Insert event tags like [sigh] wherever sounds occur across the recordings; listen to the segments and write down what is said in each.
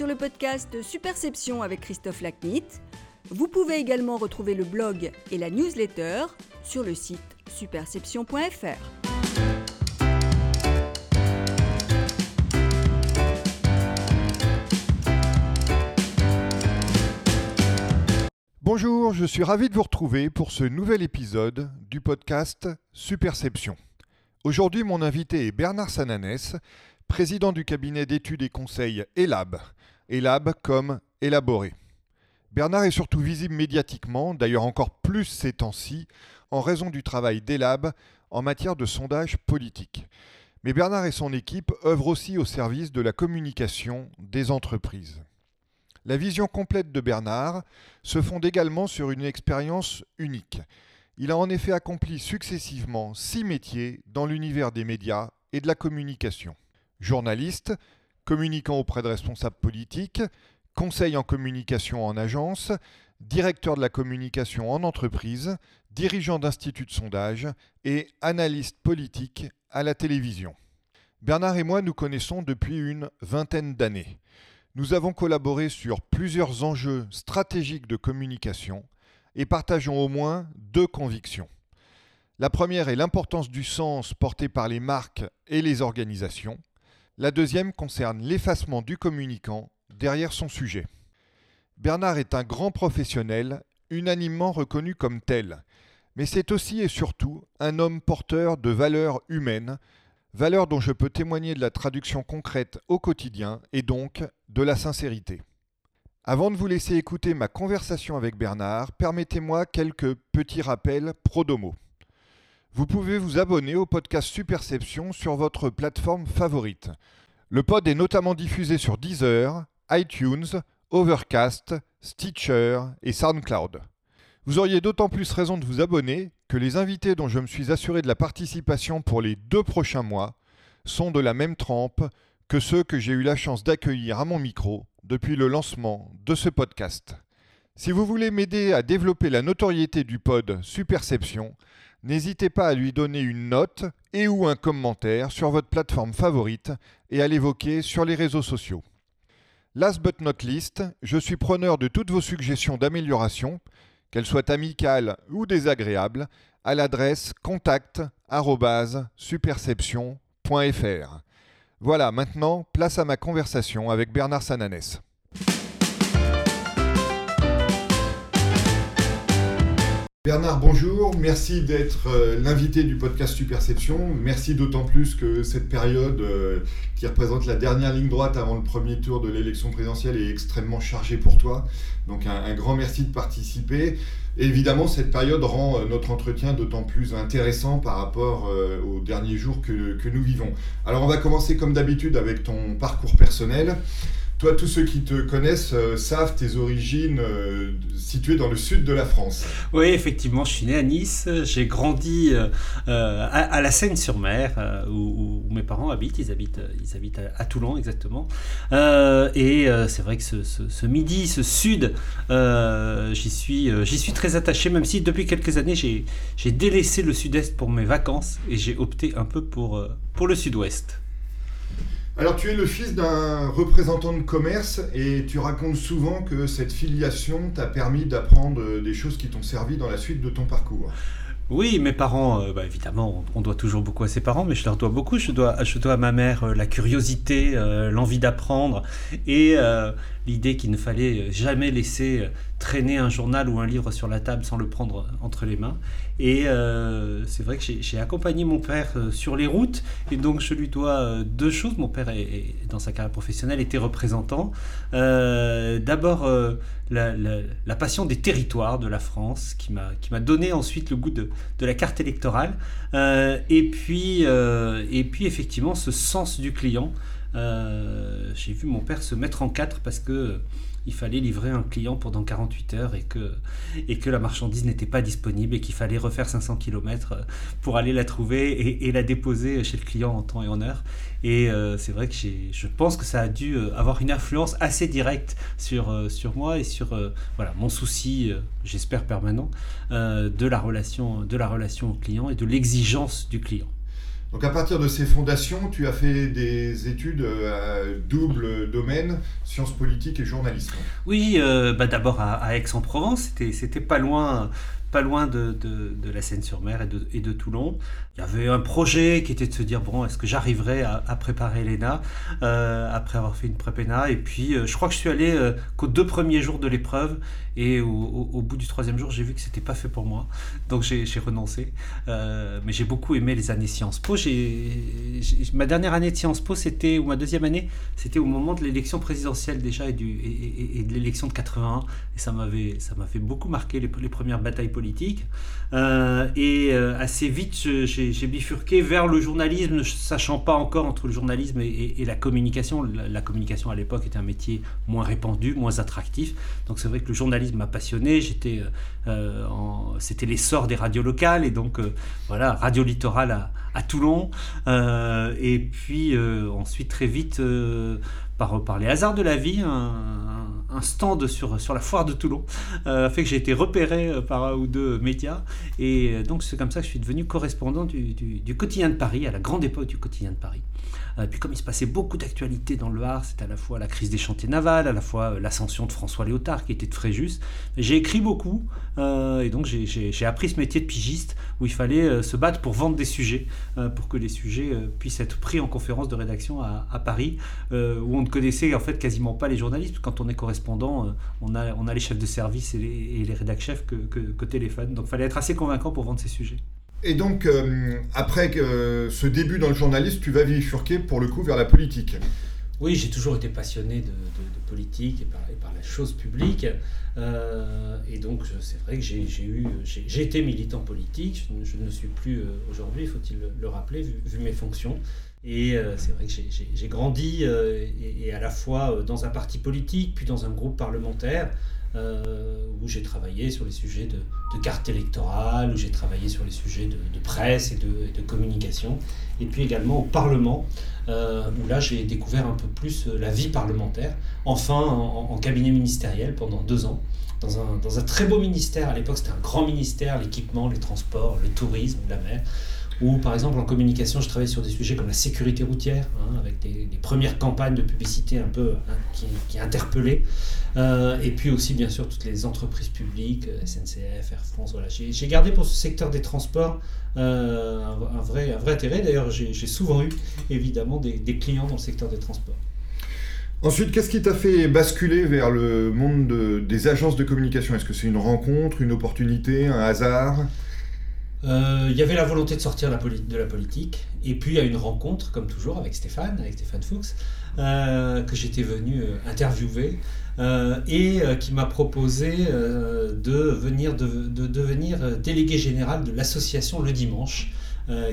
sur le podcast Superception avec Christophe Lacnit. Vous pouvez également retrouver le blog et la newsletter sur le site superception.fr. Bonjour, je suis ravi de vous retrouver pour ce nouvel épisode du podcast Superception. Aujourd'hui, mon invité est Bernard Sananès, président du cabinet d'études et conseils ELAB. ELAB comme élaboré. Bernard est surtout visible médiatiquement, d'ailleurs encore plus ces temps-ci, en raison du travail d'ELAB en matière de sondage politique. Mais Bernard et son équipe œuvrent aussi au service de la communication des entreprises. La vision complète de Bernard se fonde également sur une expérience unique. Il a en effet accompli successivement six métiers dans l'univers des médias et de la communication. Journaliste, communiquant auprès de responsables politiques, conseil en communication en agence, directeur de la communication en entreprise, dirigeant d'instituts de sondage et analyste politique à la télévision. Bernard et moi nous connaissons depuis une vingtaine d'années. Nous avons collaboré sur plusieurs enjeux stratégiques de communication et partageons au moins deux convictions. La première est l'importance du sens porté par les marques et les organisations. La deuxième concerne l'effacement du communicant derrière son sujet. Bernard est un grand professionnel, unanimement reconnu comme tel, mais c'est aussi et surtout un homme porteur de valeurs humaines valeur dont je peux témoigner de la traduction concrète au quotidien et donc de la sincérité. Avant de vous laisser écouter ma conversation avec Bernard, permettez-moi quelques petits rappels prodomo. Vous pouvez vous abonner au podcast Superception sur votre plateforme favorite. Le pod est notamment diffusé sur Deezer, iTunes, Overcast, Stitcher et SoundCloud. Vous auriez d'autant plus raison de vous abonner que les invités dont je me suis assuré de la participation pour les deux prochains mois sont de la même trempe que ceux que j'ai eu la chance d'accueillir à mon micro depuis le lancement de ce podcast. Si vous voulez m'aider à développer la notoriété du pod Superception, n'hésitez pas à lui donner une note et ou un commentaire sur votre plateforme favorite et à l'évoquer sur les réseaux sociaux. Last but not least, je suis preneur de toutes vos suggestions d'amélioration qu'elle soit amicale ou désagréable, à l'adresse contact@superception.fr. Voilà, maintenant, place à ma conversation avec Bernard Sananès. Bernard, bonjour. Merci d'être euh, l'invité du podcast Superception. Merci d'autant plus que cette période euh, qui représente la dernière ligne droite avant le premier tour de l'élection présidentielle est extrêmement chargée pour toi. Donc un, grand merci de participer. évidemment, cette période rend euh, notre entretien d'autant plus intéressant par rapport aux derniers jours que, que nous vivons. Alors on va commencer comme d'habitude avec ton parcours personnel. Toi, tous ceux qui te connaissent euh, savent tes origines euh, situées dans le sud de la France. Oui, effectivement, je suis né à Nice. J'ai grandi euh, à, la Seine-sur-Mer, où, mes parents habitent. Ils habitent, ils habitent à, Toulon, exactement. et c'est vrai que ce, midi, ce sud, j'y suis, j'y suis très attaché, même si depuis quelques années, j'ai délaissé le sud-est pour mes vacances et j'ai opté un peu pour, pour le sud-ouest. Alors tu es le fils d'un représentant de commerce et tu racontes souvent que cette filiation t'a permis d'apprendre des choses qui t'ont servi dans la suite de ton parcours. Oui, mes parents, euh, bah, évidemment, on doit toujours beaucoup à ses parents, mais je leur dois beaucoup. Je dois, je dois à ma mère euh, la curiosité, euh, l'envie d'apprendre et l'idée qu'il ne fallait jamais laisser traîner un journal ou un livre sur la table sans le prendre entre les mains. Et euh, c'est vrai que j'ai accompagné mon père euh, sur les routes, et donc je lui dois euh, deux choses. Mon père, est, dans sa carrière professionnelle, était représentant. D'abord, la, passion des territoires de la France, qui m'a donné ensuite le goût de, de la carte électorale. et, puis, et puis, effectivement, ce sens du client. j'ai vu mon père se mettre en quatre parce que il fallait livrer un client pendant 48 heures et que, la marchandise n'était pas disponible et qu'il fallait refaire 500 km euh, pour aller la trouver et, la déposer chez le client en temps et en heure. Et euh, c'est vrai que je pense que ça a dû euh, avoir une influence assez directe sur, moi et sur mon souci, j'espère permanent, de, la relation, de la relation au client et de l'exigence du client. Donc à partir de ces fondations, tu as fait des études à double domaine, sciences politiques et journalisme. Oui, bah d'abord à, Aix-en-Provence, c'était pas loin pas loin de, de, la Seine-sur-Mer et de, et de, Toulon. Il y avait un projet qui était de se dire, bon, est-ce que j'arriverai à, préparer l'ENA euh, après avoir fait une prépéna Et puis, euh, je crois que je suis allé euh, qu'aux deux premiers jours de l'épreuve et au, bout du troisième jour, j'ai vu que c'était pas fait pour moi. Donc, j'ai renoncé. mais j'ai beaucoup aimé les années Sciences Po. ma dernière année de Sciences Po, c'était, ou ma deuxième année, c'était au moment de l'élection présidentielle déjà et, du, et, de l'élection de 81. Et ça m'avait beaucoup marqué les, les premières batailles politiques Euh, et euh, assez vite, j'ai bifurqué vers le journalisme, ne sachant pas encore entre le journalisme et, la communication. La, communication à l'époque était un métier moins répandu, moins attractif. Donc c'est vrai que le journalisme m'a passionné. J'étais, euh, c'était l'essor des radios locales et donc voilà, Radio Littoral à, à Toulon. et puis ensuite très vite par, les hasards de la vie, un, stand sur, sur la foire de Toulon euh, fait que j'ai été repéré euh, par un ou deux médias. Et euh, donc c'est comme ça que je suis devenu correspondant du, du, quotidien de Paris, à la grande époque du quotidien de Paris. Puis comme il se passait beaucoup d'actualités dans le Var, c'était à la fois la crise des chantiers navals, à la fois l'ascension de François Léotard qui était de Fréjus. J'ai écrit beaucoup et donc j'ai appris ce métier de pigiste où il fallait se battre pour vendre des sujets, pour que les sujets puissent être pris en conférence de rédaction à, à Paris, où on connaissait en fait quasiment pas les journalistes. Quand on est correspondant, euh, on, a, on a les chefs de service et les, et les rédac chefs que, que, téléphone. Donc il fallait être assez convaincant pour vendre ces sujets. Et donc, euh, après ce début dans le journalisme, tu vas bifurquer pour le coup vers la politique. Oui, j'ai toujours été passionné de, de, politique et par, par, la chose publique. Euh, et donc, c'est vrai que j'ai eu, j'ai été militant politique. Je, ne le suis plus aujourd'hui, faut-il le, rappeler, vu mes fonctions. Et euh, c'est vrai que j'ai grandi euh, et, à la fois euh, dans un parti politique, puis dans un groupe parlementaire, où j'ai travaillé sur les sujets de, carte électorale, où j'ai travaillé sur les sujets de, presse et de, communication, et puis également au Parlement, où là j'ai découvert un peu plus la vie parlementaire, enfin en, cabinet ministériel pendant deux ans. Dans un très beau ministère, à l'époque c'était un grand ministère, l'équipement, les transports, le tourisme, la mer, ou par exemple en communication, je travaille sur des sujets comme la sécurité routière, hein, avec des, premières campagnes de publicité un peu hein, qui, interpellaient. Euh, et puis aussi bien sûr toutes les entreprises publiques, euh, SNCF, Air France. Voilà. J'ai gardé pour ce secteur des transports euh, un, vrai, un vrai intérêt. D'ailleurs, j'ai souvent eu évidemment des clients dans le secteur des transports. Ensuite, qu'est-ce qui t'a fait basculer vers le monde des agences de communication? Est-ce que c'est une rencontre, une opportunité, un hasard? Euh, il y avait la volonté de sortir de la politique, et puis a une rencontre, comme toujours, avec Stéphane, avec Stéphane Fuchs, euh, que j'étais venu euh, interviewer, et qui m'a proposé de venir de, devenir délégué général de l'association Le Dimanche,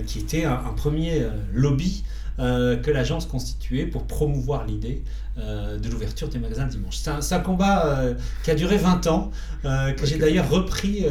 qui était un premier lobby euh, que l'agence constituait pour promouvoir l'idée euh, de l'ouverture des magasins dimanche. C'est un, combat euh, qui a duré 20 ans, que j'ai d'ailleurs repris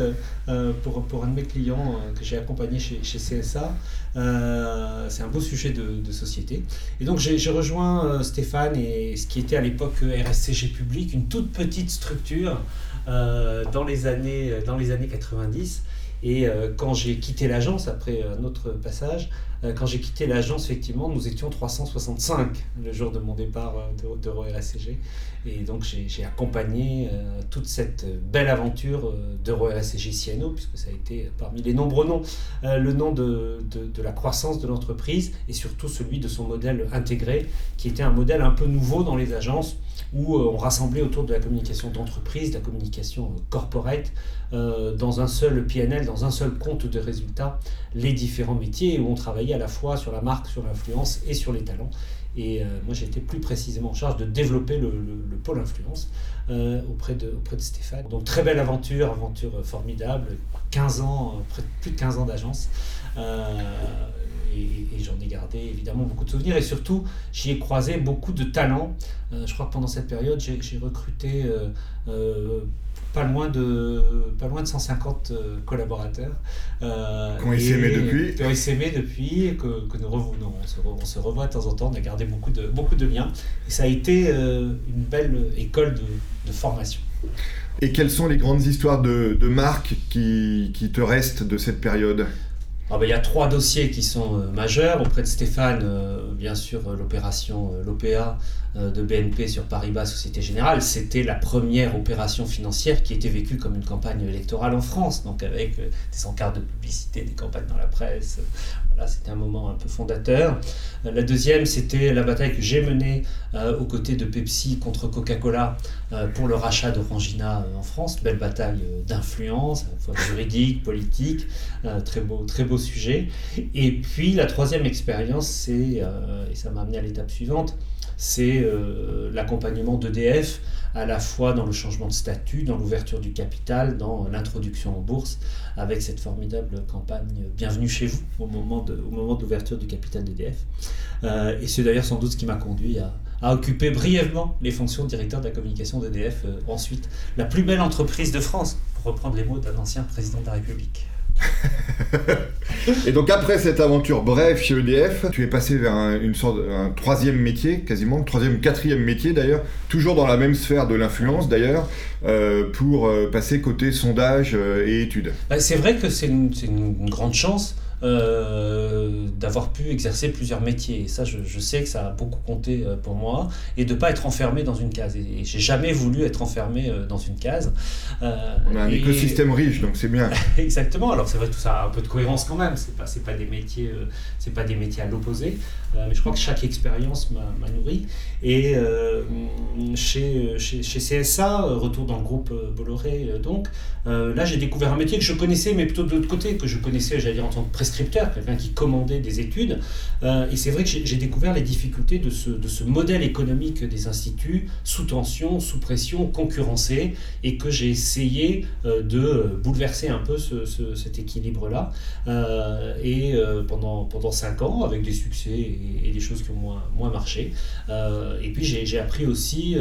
pour, pour un de mes clients que j'ai accompagné chez, chez CSA. C'est un beau sujet de, de société. Et donc j'ai rejoint Stéphane et ce qui était à l'époque RSCG Public, une toute petite structure dans, les années, dans les années 90. Et quand j'ai quitté l'agence, après un autre passage, quand j'ai quitté l'agence, effectivement, nous étions 365 le jour de mon départ euh, d'Euro RSCG. Et donc, j'ai accompagné euh, toute cette belle aventure d'Euro RSCG CNO, puisque ça a été parmi les nombreux noms, le nom de, de, de la croissance de l'entreprise et surtout celui de son modèle intégré, qui était un modèle un peu nouveau dans les agences où on rassemblait autour de la communication d'entreprise, de la communication corporate, dans un seul PNL, dans un seul compte de résultats, les différents métiers, où on travaillait à la fois sur la marque, sur l'influence et sur les talents. Et euh, moi, j'ai été plus précisément en charge de développer le, pôle influence euh, auprès, de, auprès de Stéphane. Donc, très belle aventure, aventure formidable, 15 ans, plus de 15 ans d'agence. Euh, et, j'en ai gardé évidemment beaucoup de souvenirs. Et surtout, j'y ai croisé beaucoup de talents. je crois que pendant cette période, j'ai recruté pas loin de, pas loin de 150 euh, collaborateurs. Euh, qui ont essaimé depuis. Ont essaimé depuis, et que, que nous revenons. On se, revoit de temps en temps, on a gardé beaucoup de, beaucoup de liens. Et ça a été euh, une belle école de, de, formation. Et quelles sont les grandes histoires de, de marques qui, qui te restent de cette période? Ah ben, il y a trois dossiers qui sont euh, majeurs. Auprès de Stéphane, euh, bien sûr, euh, l'opération l'OPA de BNP sur Paribas Société Générale, c'était la première opération financière qui était vécue comme une campagne électorale en France, donc avec des encarts de publicité, des campagnes dans la presse. Voilà, c'était un moment un peu fondateur. La deuxième, c'était la bataille que j'ai menée aux côtés de Pepsi contre Coca-Cola pour le rachat d'Orangina en France. Belle bataille d'influence, juridique, politique, très beau, très beau sujet. Et puis la troisième expérience, c'est, euh, et ça m'a amené à l'étape suivante, c'est euh, l'accompagnement d'EDF à la fois dans le changement de statut, dans l'ouverture du capital, dans l'introduction en bourse, avec cette formidable campagne Bienvenue chez vous au moment, de, d'ouverture du capital d'EDF. Euh, et c'est d'ailleurs sans doute ce qui m'a conduit à, à, occuper brièvement les fonctions de directeur de la communication d'EDF, ensuite la plus belle entreprise de France, pour reprendre les mots d'un ancien président de la République. Et donc après cette aventure brève chez EDF, tu es passé vers un, une sorte, un troisième métier, quasiment, troisième, quatrième métier d'ailleurs, toujours dans la même sphère de l'influence d'ailleurs, euh, pour euh, passer côté sondage euh, et études. Bah, c'est vrai que c'est une, une, grande chance euh, d'avoir pu exercer plusieurs métiers. Et ça, je, je, sais que ça a beaucoup compté euh, pour moi. Et de ne pas être enfermé dans une case. Et, j'ai jamais voulu être enfermé euh, dans une case. On a un écosystème riche, donc c'est bien. [laughs] Exactement. Alors c'est vrai tout ça a un peu de cohérence quand même. C'est pas, pas des métiers, c'est pas des métiers à l'opposé. mais je crois que chaque expérience m'a nourri. Et chez, chez, chez, CSA, retour dans le groupe Bolloré, donc, là j'ai découvert un métier que je connaissais, mais plutôt de l'autre côté, que je connaissais, j'allais dire, en tant que prescripteur, quelqu'un qui commandait des études. Euh, et c'est vrai que j'ai découvert les difficultés de ce, de ce, modèle économique des instituts, sous tension, sous pression, concurrencé, et que j'ai essayé euh, de bouleverser un peu ce, cet équilibre-là. Euh, et pendant, pendant cinq ans, avec des succès et, des choses qui ont moins, moins marché. et puis j'ai appris aussi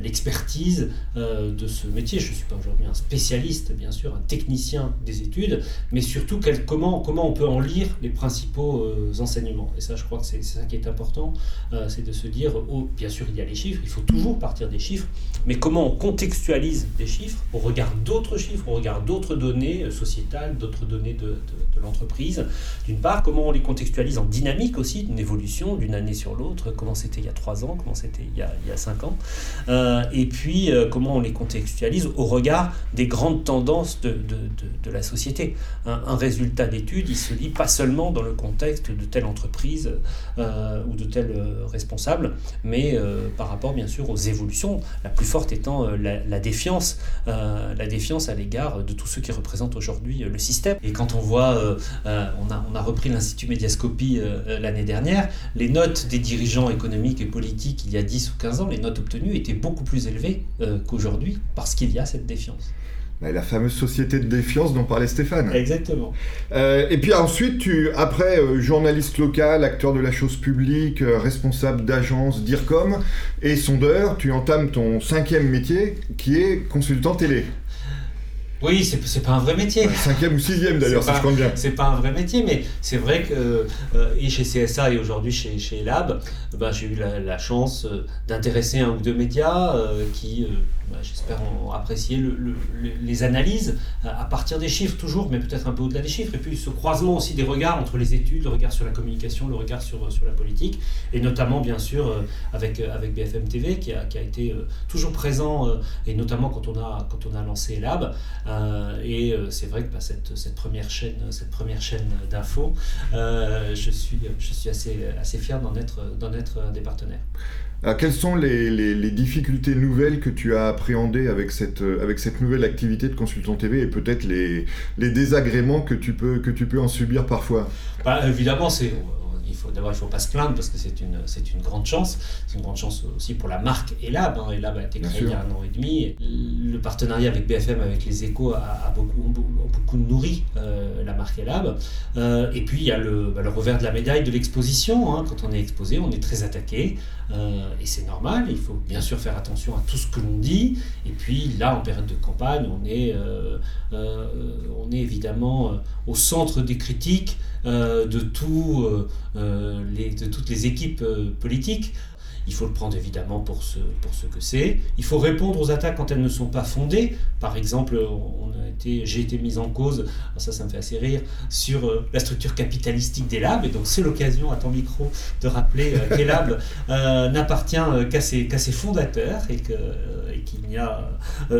l'expertise de ce métier. Je ne suis pas aujourd'hui un spécialiste, bien sûr, un technicien des études, mais surtout quel, comment comment, on peut en lire les principaux euh, enseignements. Et ça, je crois que c'est ça qui est important, euh, c'est de se dire, oh, bien sûr, il y a les chiffres, il faut toujours partir des chiffres, mais comment on contextualise des chiffres au regard d'autres chiffres, au regard d'autres données euh, sociétales, d'autres données de, l'entreprise. D'une part, comment on les contextualise en dynamique aussi, d'une évolution d'une année sur l'autre, comment c'était il y a trois ans, comment c'était il, y a, cinq ans, et puis comment on les contextualise au regard des grandes tendances de, de la société. Un, un résultat d'études, il se lit pas seulement dans le contexte de telle entreprise euh, ou de tel euh, responsable, mais euh, par rapport bien sûr aux évolutions, la plus forte étant la, défiance, la défiance à l'égard de tous ceux qui représentent aujourd'hui le système. Et quand on voit, on, a, on a repris l'Institut Médiascopie l'année dernière, les notes des dirigeants économiques et politiques il y a 10 ou 15 ans, les notes obtenues étaient beaucoup plus élevées qu'aujourd'hui parce qu'il y a cette défiance. Bah, la fameuse société de défiance dont parlait Stéphane. Exactement. Euh, et puis ensuite, tu, après euh, journaliste local, acteur de la chose publique, euh, responsable d'agence DIRCOM et sondeur, tu entames ton cinquième métier qui est consultant télé. Oui, c'est pas un vrai métier. cinquième ou sixième d'ailleurs, ça je compte bien. C'est pas un vrai métier, mais c'est vrai que euh, et chez CSA et aujourd'hui chez, chez Lab, ben, j'ai eu la, chance euh, d'intéresser un ou deux médias euh, qui, j'espère, ont apprécié le, les analyses à partir des chiffres toujours, mais peut-être un peu au-delà des chiffres. Et puis ce croisement aussi des regards entre les études, le regard sur la communication, le regard sur, sur la politique, et notamment bien sûr avec, avec BFM TV qui a, qui a été toujours présent, et notamment quand on a, quand on a lancé Lab. Euh, et euh, c'est vrai que bah, cette, cette, première chaîne, chaîne d'infos, euh, je suis, je suis assez, assez fier d'en être, d'en être un des partenaires. Alors, quelles sont les, les, difficultés nouvelles que tu as appréhendées avec cette, avec cette nouvelle activité de consultant TV et peut-être les, les désagréments que tu, peux, que tu peux en subir parfois? Bah, Évidemment, c'est d'abord, il ne faut pas se plaindre parce que c'est une, c'est une grande chance. C'est une grande chance aussi pour la marque Elab. Hein. Elab a été créé il y a un an et demi. Le partenariat avec BFM, avec les échos, a, beaucoup, beaucoup nourri euh, la marque Elab. Euh, et puis, il y a le, bah, le, revers de la médaille de l'exposition. Hein. Quand on est exposé, on est très attaqué. Euh, et c'est normal. Il faut bien sûr faire attention à tout ce que l'on dit. Et puis, là, en période de campagne, on est, on est évidemment au centre des critiques. Euh, de, euh, euh, les, de toutes les équipes politiques. Il faut le prendre évidemment pour ce, pour ce que c'est. Il faut répondre aux attaques quand elles ne sont pas fondées. Par exemple, on a été, j'ai été mis en cause, ça, ça me fait assez rire, sur euh, la structure capitalistique des labs. Et donc, c'est l'occasion à ton micro de rappeler les labs n'appartient qu'à ses, qu'à ses, fondateurs et, qu'il n'y a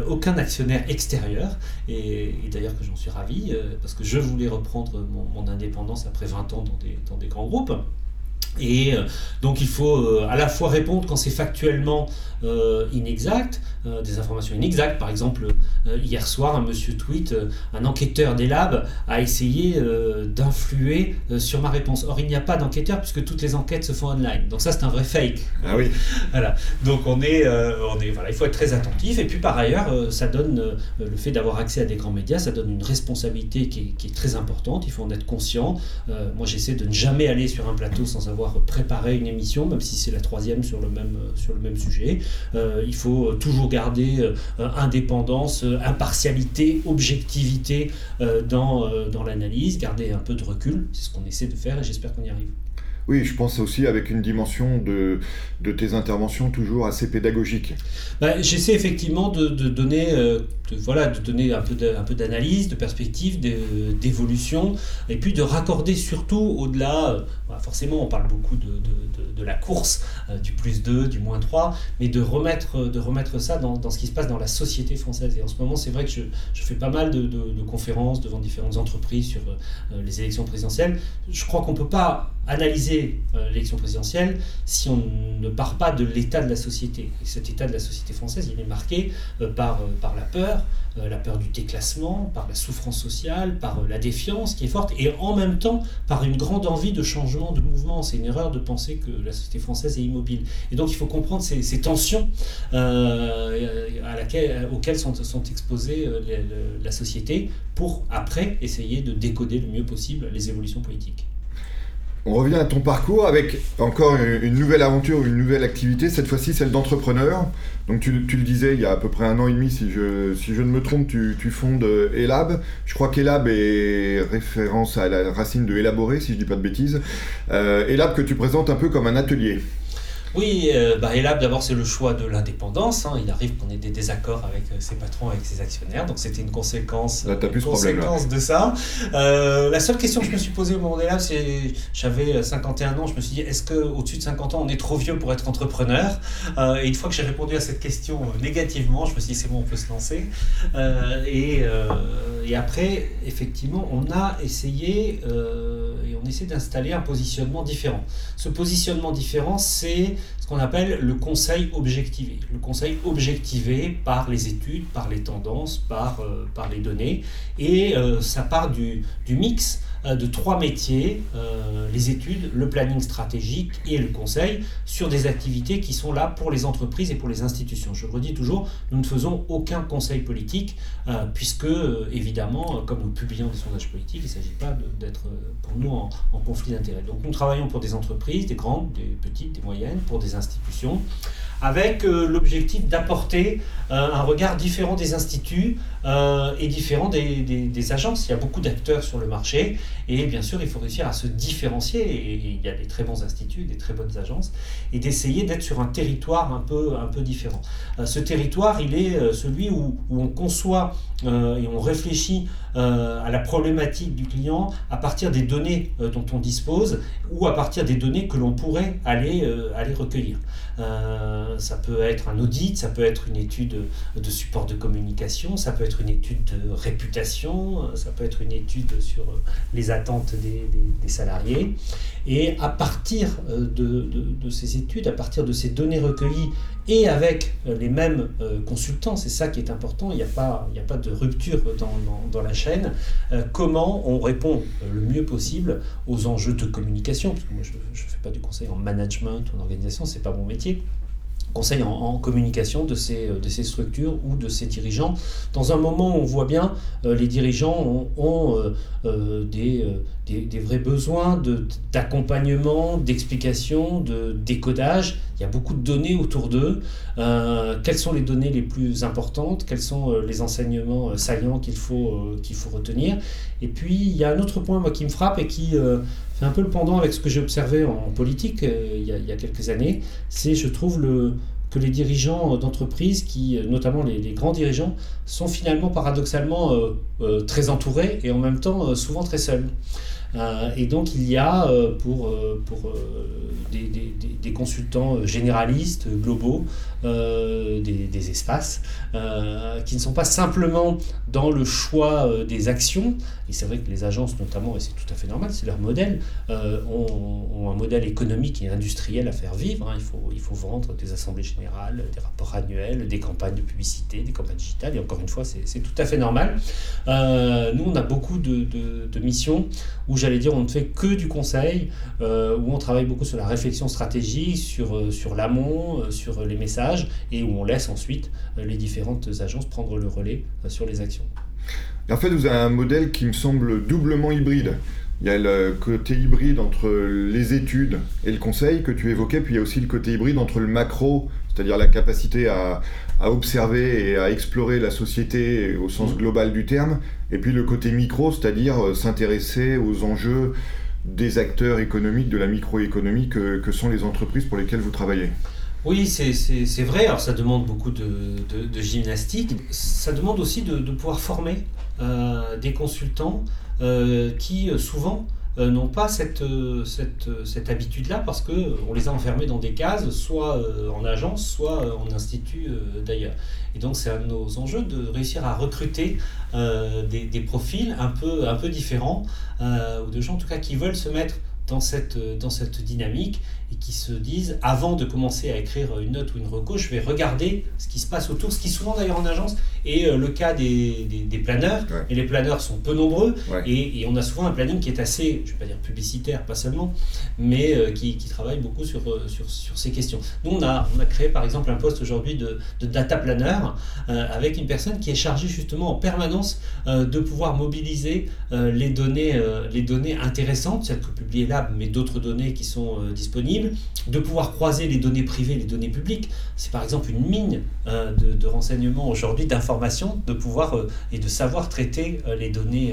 aucun actionnaire extérieur. Et, d'ailleurs, que j'en suis ravi, parce que je voulais reprendre mon, indépendance après 20 ans dans des grands groupes. Et euh, donc il faut euh, à la fois répondre quand c'est factuellement euh, des informations inexactes. Par exemple, hier soir, un monsieur tweet, un enquêteur des labs a essayé d'influer sur ma réponse. Or, il n'y a pas d'enquêteur puisque toutes les enquêtes se font online. Donc ça, c'est un vrai fake. Ah oui. voilà. Donc on est, on est, voilà, il faut être très attentif. Et puis par ailleurs, ça donne le fait d'avoir accès à des grands médias, ça donne une responsabilité qui est, qui est très importante. Il faut en être conscient. moi, j'essaie de ne jamais aller sur un plateau sans avoir préparer une émission, même si c'est la troisième sur le même, sur le même sujet. Euh, il faut toujours garder euh, indépendance, impartialité, objectivité euh, dans, dans l'analyse, garder un peu de recul. C'est ce qu'on essaie de faire et j'espère qu'on y arrive. Oui, je pense aussi avec une dimension de, tes interventions toujours assez pédagogique. Bah, J'essaie effectivement de, donner, euh, voilà, de donner un peu d'analyse, de, perspective, d'évolution, et puis de raccorder surtout au-delà, euh, forcément on parle beaucoup de, la course, euh, du plus 2, du moins 3, mais de remettre, de remettre ça dans, ce qui se passe dans la société française. Et en ce moment, c'est vrai que je, fais pas mal de, conférences devant différentes entreprises sur les élections présidentielles. Je crois qu'on ne peut pas analyser euh, l'élection présidentielle si on ne part pas de l'état de la société. Et cet état de la société française, il est marqué euh, par, euh, par la peur, la peur du déclassement, par la souffrance sociale, par la défiance qui est forte, et en même temps par une grande envie de changement, de mouvement. C'est une erreur de penser que la société française est immobile. Et donc il faut comprendre ces, tensions auxquelles sont exposées la société pour après essayer de décoder le mieux possible les évolutions politiques. On revient à ton parcours avec encore une nouvelle aventure, une nouvelle activité, cette fois-ci celle d'entrepreneur. Donc tu, le disais, il y a à peu près un an et demi, si je, si je ne me trompe, tu, fondes Elab. Je crois qu'Elab est référence à la racine de élaborer, si je ne dis pas de bêtises. Euh, Elab que tu présentes un peu comme un atelier. Oui, euh, bah, Elab, d'abord, c'est le choix de l'indépendance. Hein. Il arrive qu'on ait des désaccords avec euh, ses patrons, avec ses actionnaires. Donc, c'était une conséquence, conséquence de ça. Euh, la seule question que je me suis posée au moment d'Elab, c'est j'avais 51 ans. Je me suis dit, est-ce qu'au-dessus de 50 ans, on est trop vieux pour être entrepreneur? Et une fois que j'ai répondu à cette question négativement, je me suis dit, c'est bon, on peut se lancer. Et, et, après, effectivement, on a essayé et on essaie d'installer un positionnement différent. Ce positionnement différent, c'est ce qu'on appelle le conseil objectivé. Le conseil objectivé par les études, par les tendances, par, euh, les données. Et euh, ça part du, mix de trois métiers, les études, le planning stratégique et le conseil, sur des activités qui sont là pour les entreprises et pour les institutions. Je le redis toujours, nous ne faisons aucun conseil politique, puisque évidemment, comme nous publions des sondages politiques, il ne s'agit pas d'être pour nous en, en conflit d'intérêts. Donc nous travaillons pour des entreprises, des grandes, des petites, des moyennes, pour des institutions, avec euh, l'objectif d'apporter euh, un regard différent des instituts euh, et différent des, agences. Il y a beaucoup d'acteurs sur le marché et bien sûr il faut réussir à se différencier et, il y a des très bons instituts, des très bonnes agences et d'essayer d'être sur un territoire un peu, un peu différent. ce territoire il est celui où, où on conçoit et on réfléchit à la problématique du client à partir des données dont on dispose ou à partir des données que l'on pourrait aller, aller recueillir. Euh, ça peut être un audit, ça peut être une étude de support de communication, ça peut être une étude de réputation, ça peut être une étude sur les attentes des, salariés. Et à partir euh, de, de, ces études, à partir de ces données recueillies et avec euh, les mêmes consultants, c'est ça qui est important, il n'y a, pas, a pas de rupture dans, la chaîne, comment on répond le mieux possible aux enjeux de communication, parce que moi je ne fais pas du conseil en management ou en organisation, c'est pas mon métier conseil en, communication de ces, de ces structures ou de ces dirigeants. Dans un moment où on voit bien euh, les dirigeants ont, euh, euh, des, des, vrais besoins d'accompagnement, d'explication, de décodage. Il y a beaucoup de données autour d'eux. quelles sont les données les plus importantes? Quels sont les enseignements saillants qu'il faut, qu'il faut retenir? Et puis, il y a un autre point moi, qui me frappe et qui fait un peu le pendant avec ce que j'ai observé en, politique il y, a, quelques années. C'est, je trouve, le que les dirigeants d'entreprise, qui, notamment les, grands dirigeants, sont finalement paradoxalement très entourés et en même temps souvent très seuls. Euh, et donc il y a euh, pour, euh, pour des, des, des, consultants généralistes, globaux, des, des, espaces, qui ne sont pas simplement dans le choix des actions, et c'est vrai que les agences notamment, et c'est tout à fait normal, c'est leur modèle, ont, un modèle économique et industriel à faire vivre. Hein. Il, faut, il faut vendre des assemblées générales, des rapports annuels, des campagnes de publicité, des campagnes digitales, et encore une fois, c'est tout à fait normal. nous, on a beaucoup de, de, de missions où j'allais dire, on ne fait que du conseil, euh, où on travaille beaucoup sur la réflexion stratégique, sur, euh, sur l'amont, euh, sur les messages, et où on laisse ensuite les différentes agences prendre le relais sur les actions. En fait, vous avez un modèle qui me semble doublement hybride. Il y a le côté hybride entre les études et le conseil que tu évoquais, puis il y a aussi le côté hybride entre le macro, c'est-à-dire la capacité à, à, observer et à explorer la société au sens mmh. global du terme, et puis le côté micro, c'est-à-dire euh, s'intéresser aux enjeux des acteurs économiques, de la microéconomie que, que sont les entreprises pour lesquelles vous travaillez. Oui, c'est vrai. Alors, ça demande beaucoup de, de, gymnastique. Ça demande aussi de, de pouvoir former euh, des consultants euh, qui, souvent, euh, n'ont pas cette, euh, euh, habitude-là parce qu'on les a enfermés dans des cases, soit en agence, soit en institut d'ailleurs. Et donc c'est un de nos enjeux de réussir à recruter des, profils un peu, un peu différents, ou de gens en tout cas qui veulent se mettre dans cette, dans cette dynamique et qui se disent, avant de commencer à écrire une note ou une reco, je vais regarder ce qui se passe autour, ce qui souvent d'ailleurs en agence est euh, le cas des, des, planeurs. Et les planeurs sont peu nombreux et, et, on a souvent un planning qui est assez, je ne vais pas dire publicitaire, pas seulement, mais euh, qui, qui, travaille beaucoup sur, euh, sur, sur, ces questions. Nous, on a, on a créé par exemple un poste aujourd'hui de, de, data planner avec une personne qui est chargée justement en permanence de pouvoir mobiliser les, données, les données intéressantes, celles que publie Lab, mais d'autres données qui sont disponibles de pouvoir croiser les données privées et les données publiques. C'est par exemple une mine euh, de, renseignements aujourd'hui, d'informations, de pouvoir euh, et de savoir traiter euh, les, données,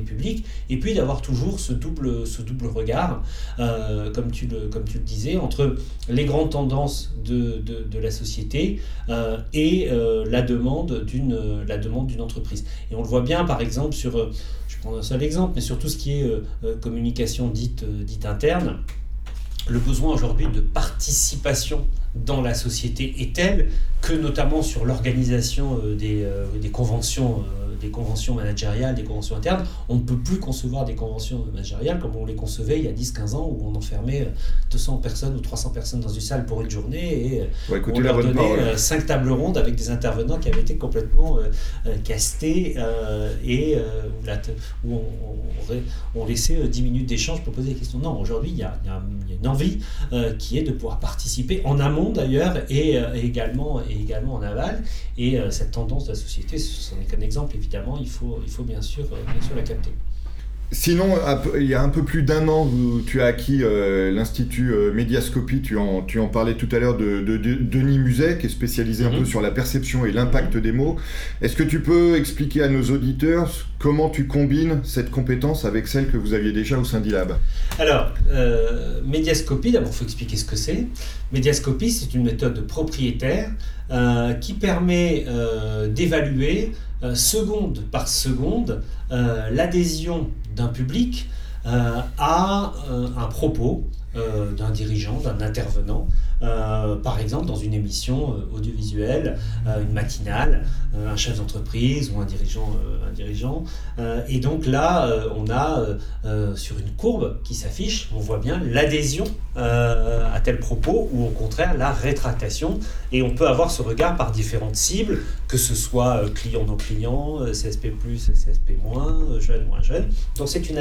publiques, et puis d'avoir toujours ce double, regard, comme, tu le, disais, entre les grandes tendances de, la société et la demande d'une entreprise. Et on le voit bien par exemple sur, je prends un seul exemple, mais sur tout ce qui est communication dite interne le besoin aujourd'hui de participation dans la société est tel que notamment sur l'organisation euh, des, euh, des, conventions, euh, des conventions managériales, des conventions internes, on ne peut plus concevoir des conventions managériales comme on les concevait il y a 10-15 ans où on enfermait 200 personnes ou 300 personnes dans une salle pour une journée et on leur donnait 5 tables rondes avec des intervenants qui avaient été complètement castés et où, on, on, laissait 10 minutes d'échange pour poser des questions. Non, aujourd'hui il y, a, une envie qui est de pouvoir participer en amont d'ailleurs et, également également en aval. Et euh, cette tendance de la société, ce n'est qu'un exemple, évidemment, il faut, il faut bien, sûr, euh, bien sûr la capter. Sinon, il y a un peu plus d'un an, tu as acquis euh, l'Institut euh, Médiascopie. Tu en, tu en parlais tout à l'heure de, Denis Muset, qui est spécialisé un peu mhm. sur la perception et l'impact des mots. Est-ce que tu peux expliquer à nos auditeurs comment tu combines cette compétence avec celle que vous aviez déjà au sein d'ILAB Alors, euh, Médiascopie, d'abord, il faut expliquer ce que c'est. Médiascopie, c'est une méthode propriétaire qui permet d'évaluer seconde par seconde l'adhésion d'un public euh, à euh, un propos euh, d'un dirigeant, d'un intervenant, par exemple dans une émission audiovisuelle, une matinale, un chef d'entreprise ou un dirigeant. un dirigeant. et donc là, on a sur une courbe qui s'affiche, on voit bien l'adhésion à tel propos ou au contraire la rétractation. Et on peut avoir ce regard par différentes cibles, que ce soit client non client, CSP+, CSP-, jeune, moins jeune. Donc c'est une,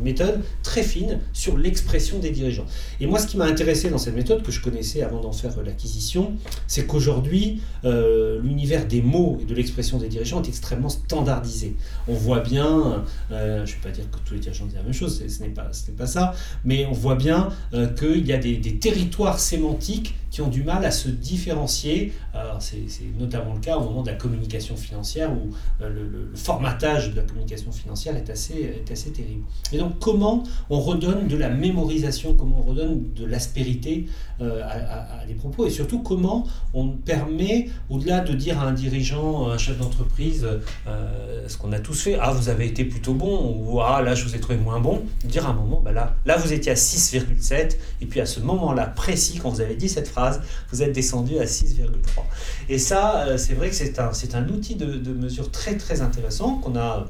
méthode très fine sur l'expression des dirigeants. Et moi, ce qui m'a intéressé dans cette méthode, que je connaissais avant d'en faire l'acquisition, c'est qu'aujourd'hui, euh, l'univers des mots et de l'expression des dirigeants est extrêmement standardisé. On voit bien, euh, je ne vais pas dire que tous les dirigeants disent la même chose, ce n'est pas, pas ça, mais on voit bien euh, qu'il y a des, territoires sémantiques qui ont du mal à se différencier. C'est notamment le cas au moment de la communication financière où le, le, formatage de la communication financière est assez, est assez terrible. Et donc, comment on redonne de la mémorisation comment on redonne de l'aspérité euh, à, des propos et surtout comment on permet, au-delà de dire à un dirigeant, un chef d'entreprise, euh, ce qu'on a tous fait, ah vous avez été plutôt bon ou ah là je vous ai trouvé moins bon, dire à un moment, bah là, là vous étiez à 6,7 et puis à ce moment-là précis, quand vous avez dit cette phrase, vous êtes descendu à 6,3. Et ça, euh, c'est vrai que c'est un, outil de mesure très très intéressant qu'on a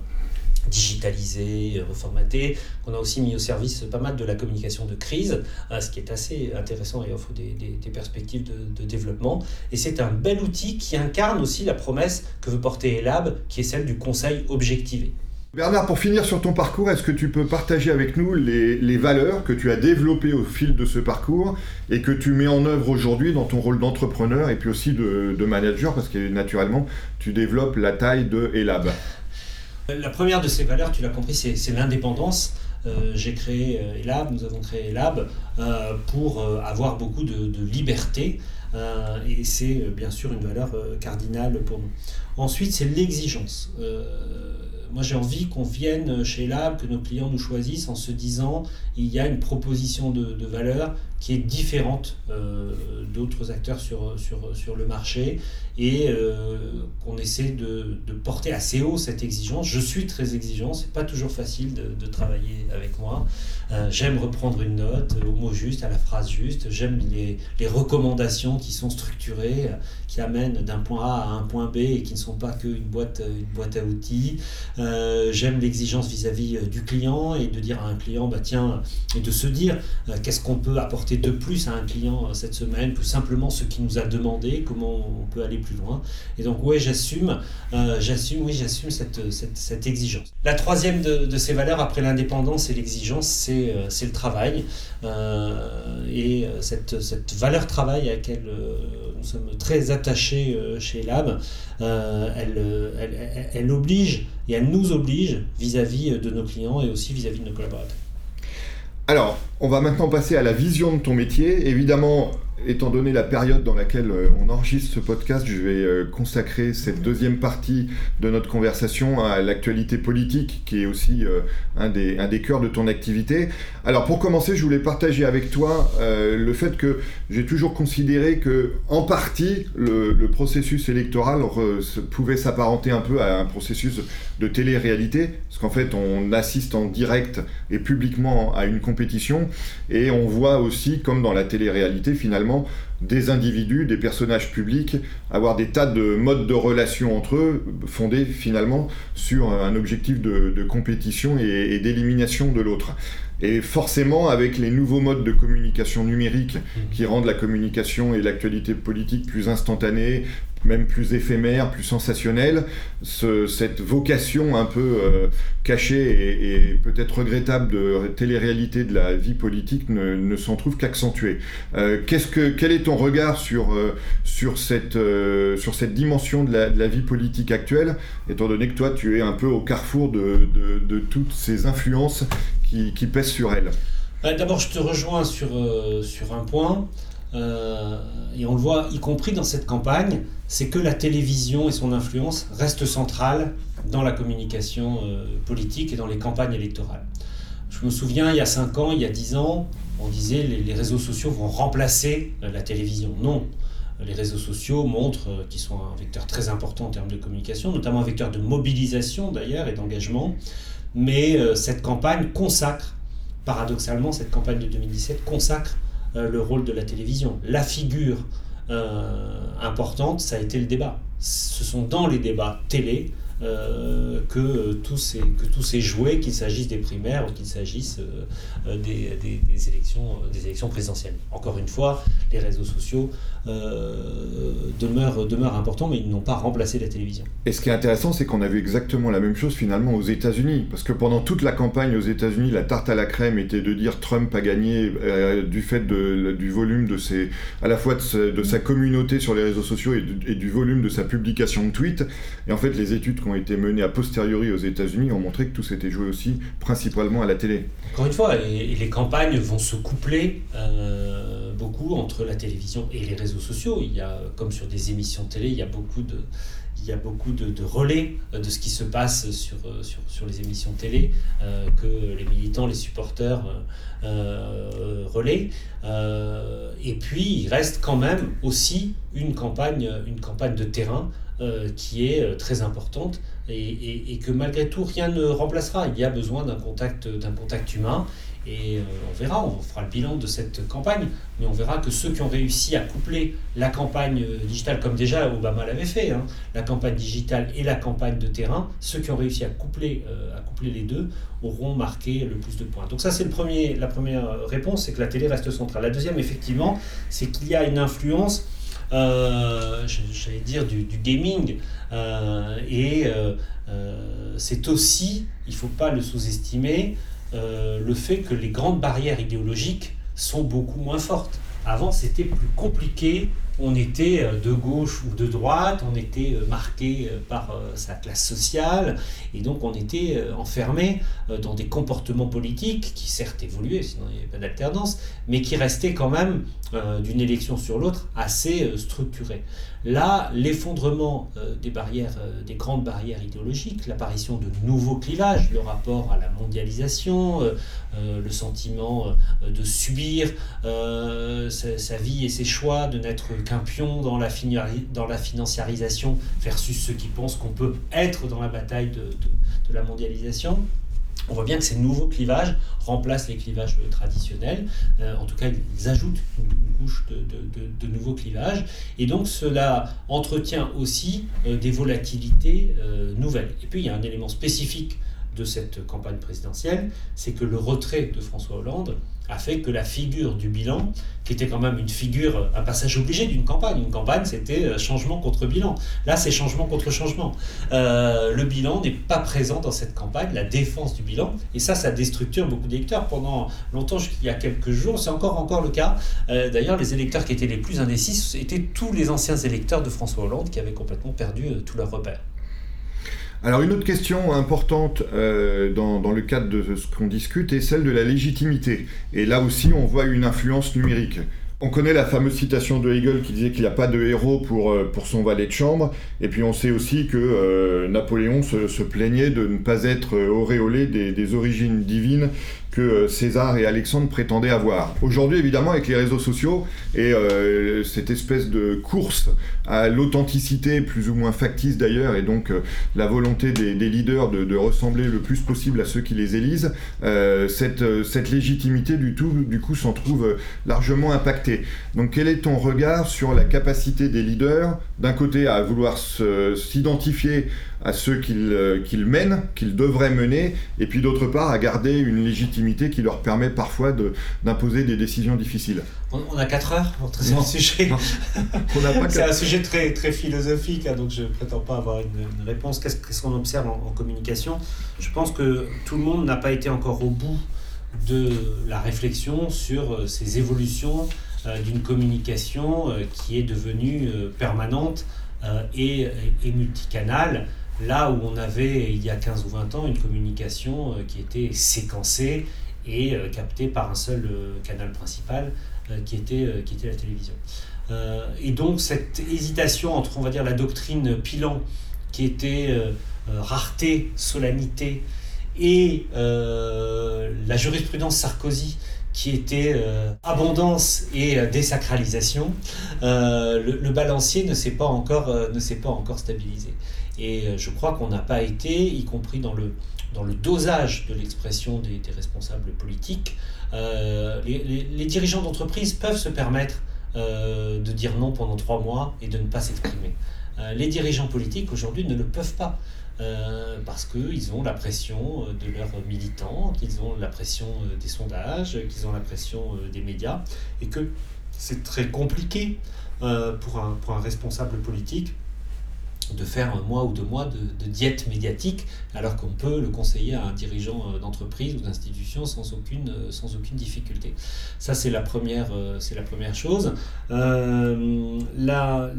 digitalisé, reformaté, qu'on a aussi mis au service pas mal de la communication de crise, hein, ce qui est assez intéressant et offre des, perspectives de, développement. Et c'est un bel outil qui incarne aussi la promesse que veut porter ELAB, qui est celle du conseil objectivé. Bernard, pour finir sur ton parcours, est-ce que tu peux partager avec nous les, valeurs que tu as développées au fil de ce parcours et que tu mets en œuvre aujourd'hui dans ton rôle d'entrepreneur et puis aussi de, de, manager, parce que naturellement, tu développes la taille de ELAB la première de ces valeurs, tu l'as compris, c'est l'indépendance. Euh, j'ai créé euh, Elab, nous avons créé Elab euh, pour avoir beaucoup de, liberté. et c'est bien sûr une valeur cardinale pour nous. Ensuite, c'est l'exigence. moi, j'ai envie qu'on vienne chez Elab, que nos clients nous choisissent en se disant il y a une proposition de, de valeur qui est différente euh, d'autres acteurs sur, sur, sur le marché et euh, qu'on essaie de, de, porter assez haut cette exigence. Je suis très exigeant, c'est pas toujours facile de, travailler avec moi. Euh, j'aime reprendre une note au mot juste, à la phrase juste. J'aime les, les, recommandations qui sont structurées, qui amènent d'un point A à un point B et qui ne sont pas qu'une boîte, une boîte à outils. J'aime l'exigence vis-à-vis du client et de dire à un client, bah tiens, et de se dire qu'est-ce qu'on peut apporter de plus à un client euh, cette semaine que simplement ce qu'il nous a demandé, comment on peut aller plus loin. Et donc, ouais, j'assume, euh, j'assume, oui, j'assume cette, cette, exigence. La troisième de, ces valeurs après l'indépendance et l'exigence, c'est euh, le travail. et cette, cette, valeur travail à laquelle nous sommes très attachés chez Lab, elle, elle, elle, oblige et elle nous oblige vis-à-vis de nos clients et aussi vis à -vis de nos collaborateurs. Alors, on va maintenant passer à la vision de ton métier. Évidemment, étant donné la période dans laquelle euh, on enregistre ce podcast, je vais euh, consacrer cette deuxième partie de notre conversation à l'actualité politique, qui est aussi euh, un, des, un des cœurs de ton activité. Alors pour commencer, je voulais partager avec toi le fait que j'ai toujours considéré que, en partie, le, processus électoral pouvait s'apparenter un peu à un processus de télé-réalité, parce qu'en fait, on assiste en direct et publiquement à une compétition, et on voit aussi, comme dans la télé-réalité, finalement, des individus, des personnages publics, avoir des tas de modes de relation entre eux, fondés finalement sur un objectif de, compétition et, d'élimination de l'autre. Et forcément, avec les nouveaux modes de communication numérique qui rendent la communication et l'actualité politique plus instantanées, même plus éphémère, plus sensationnel, cette vocation un peu euh, cachée et, peut-être regrettable de télé-réalité de la vie politique ne, s'en trouve qu'accentuée. Euh, qu'est-ce que, quel est ton regard sur, euh, sur, cette, sur cette dimension de la, vie politique actuelle, étant donné que toi tu es un peu au carrefour de, de, toutes ces influences qui, qui pèsent sur elle? D'abord, je te rejoins sur, sur un point. Euh, et on le voit, y compris dans cette campagne, c'est que la télévision et son influence restent centrales dans la communication euh, politique et dans les campagnes électorales. Je me souviens, il y a 5 ans, il y a 10 ans, on disait les, les réseaux sociaux vont remplacer euh, la télévision. Non, les réseaux sociaux montrent qu'ils sont un vecteur très important en termes de communication, notamment un vecteur de mobilisation d'ailleurs et d'engagement. Mais cette campagne consacre, paradoxalement, cette campagne de 2017 consacre le rôle de la télévision. La figure euh, importante, ça a été le débat. Ce sont dans les débats télé euh, que, tous ces, que tous ces jouets, qu'il s'agisse des primaires ou qu'il s'agisse des, des, élections, des élections présidentielles. Encore une fois, les réseaux sociaux demeurent, demeurent importants, mais ils n'ont pas remplacé la télévision. Et ce qui est intéressant, c'est qu'on a vu exactement la même chose finalement aux États-Unis. Parce que pendant toute la campagne aux États-Unis, la tarte à la crème était de dire Trump a gagné du fait du volume de ses, à la fois de sa, communauté sur les réseaux sociaux et du, volume de sa publication de tweets. Et en fait, les études qui ont été menées a posteriori aux États-Unis ont montré que tout s'était joué aussi principalement à la télé. Encore une fois, les campagnes vont se coupler. Euh, beaucoup entre la télévision et les réseaux sociaux. Il y a, comme sur des émissions télé, il y a beaucoup de, il y a beaucoup de, relais de ce qui se passe sur, sur, sur les émissions télé que les militants, les supporters relaient. et puis, il reste quand même aussi une campagne, une campagne de terrain qui est très importante et, et, que malgré tout, rien ne remplacera. Il y a besoin d'un contact, d'un contact humain. Et euh, on verra, on fera le bilan de cette campagne, mais on verra que ceux qui ont réussi à coupler la campagne euh, digitale, comme déjà Obama l'avait fait, hein, la campagne digitale et la campagne de terrain, ceux qui ont réussi à coupler, euh, à coupler les deux auront marqué le plus de points. Donc ça c'est la première réponse, c'est que la télé reste centrale. La deuxième, effectivement, c'est qu'il y a une influence j'allais dire, du, gaming. Et c'est aussi, il ne faut pas le sous-estimer, le fait que les grandes barrières idéologiques sont beaucoup moins fortes. Avant, c'était plus compliqué on était euh, de gauche ou de droite, on était euh, marqué euh, par sa classe sociale, et donc on était enfermé dans des comportements politiques qui certes évoluaient, sinon il n'y avait pas d'alternance, mais qui restaient quand même d'une élection sur l'autre assez structurés. Là, l'effondrement des barrières, des grandes barrières idéologiques, l'apparition de nouveaux clivages, le rapport à la mondialisation, le sentiment de subir sa, vie et ses choix, de n'être qu'un pion dans la, dans la financiarisation versus ceux qui pensent qu'on peut être dans la bataille de, de, la mondialisation. On voit bien que ces nouveaux clivages remplacent les clivages traditionnels. Euh, en tout cas, ils ajoutent une, couche de, de, nouveaux clivages. Et donc, cela entretient aussi euh, des volatilités euh, nouvelles. Et puis, il y a un élément spécifique de cette campagne présidentielle, c'est que le retrait de François Hollande a fait que la figure du bilan, qui était quand même une figure, un passage obligé d'une campagne, une campagne c'était euh, changement contre bilan. Là c'est changement contre changement. Euh, le bilan n'est pas présent dans cette campagne, la défense du bilan, et ça, ça déstructure beaucoup d'électeurs. Pendant longtemps, il y a quelques jours, c'est encore, encore le cas. Euh, d'ailleurs, les électeurs qui étaient les plus indécis étaient tous les anciens électeurs de François Hollande qui avaient complètement perdu tous leurs repères. Alors une autre question importante euh, dans, dans, le cadre de ce qu'on discute est celle de la légitimité. Et là aussi, on voit une influence numérique. On connaît la fameuse citation de Hegel qui disait qu'il n'y a pas de héros pour, euh, pour son valet de chambre. Et puis on sait aussi que euh, Napoléon se, se, plaignait de ne pas être euh, auréolé des, des origines divines que César et Alexandre prétendaient avoir. Aujourd'hui, évidemment, avec les réseaux sociaux et cette espèce de course à l'authenticité, plus ou moins factice d'ailleurs, et donc la volonté des, leaders de, ressembler le plus possible à ceux qui les élisent, cette, légitimité du tout, du coup, s'en trouve largement impactée. Donc quel est ton regard sur la capacité des leaders, d'un côté à vouloir s'identifier à ceux euh, qu'ils mènent, qu'ils devraient mener, et puis d'autre part à garder une légitimité qui leur permet parfois d'imposer des décisions difficiles. On, a 4 heures pour traiter ce sujet. C'est un sujet très, très philosophique, hein, donc je ne prétends pas avoir une, réponse. Qu'est-ce qu'on observe en, en communication? Je pense que tout le monde n'a pas été encore au bout de la réflexion sur euh, ces évolutions euh, d'une communication euh, qui est devenue euh, permanente et, et multicanale, là où on avait il y a 15 ou 20 ans une communication qui était séquencée et captée par un seul canal principal qui, était, qui était la télévision. et donc cette hésitation entre, on va dire, la doctrine Pilan, qui était rareté, solennité, et la jurisprudence Sarkozy, qui était euh, abondance et euh, désacralisation, euh, le, balancier ne s'est pas encore stabilisé. Et je crois qu'on n'a pas été, y compris dans le dans le dosage de l'expression des, responsables politiques, les, les, dirigeants d'entreprise peuvent se permettre de dire non pendant trois mois et de ne pas s'exprimer. les dirigeants politiques aujourd'hui ne le peuvent pas. Euh, parce qu'ils ont la pression euh, de leurs militants, qu'ils ont la pression euh, des sondages, qu'ils ont la pression des médias, et que c'est très compliqué pour, un, pour un responsable politique de faire un mois ou deux mois de, diète médiatique, alors qu'on peut le conseiller à un dirigeant euh, d'entreprise ou d'institution sans aucune, euh, sans aucune difficulté. Ça, c'est la, première, euh, la première chose. la, la,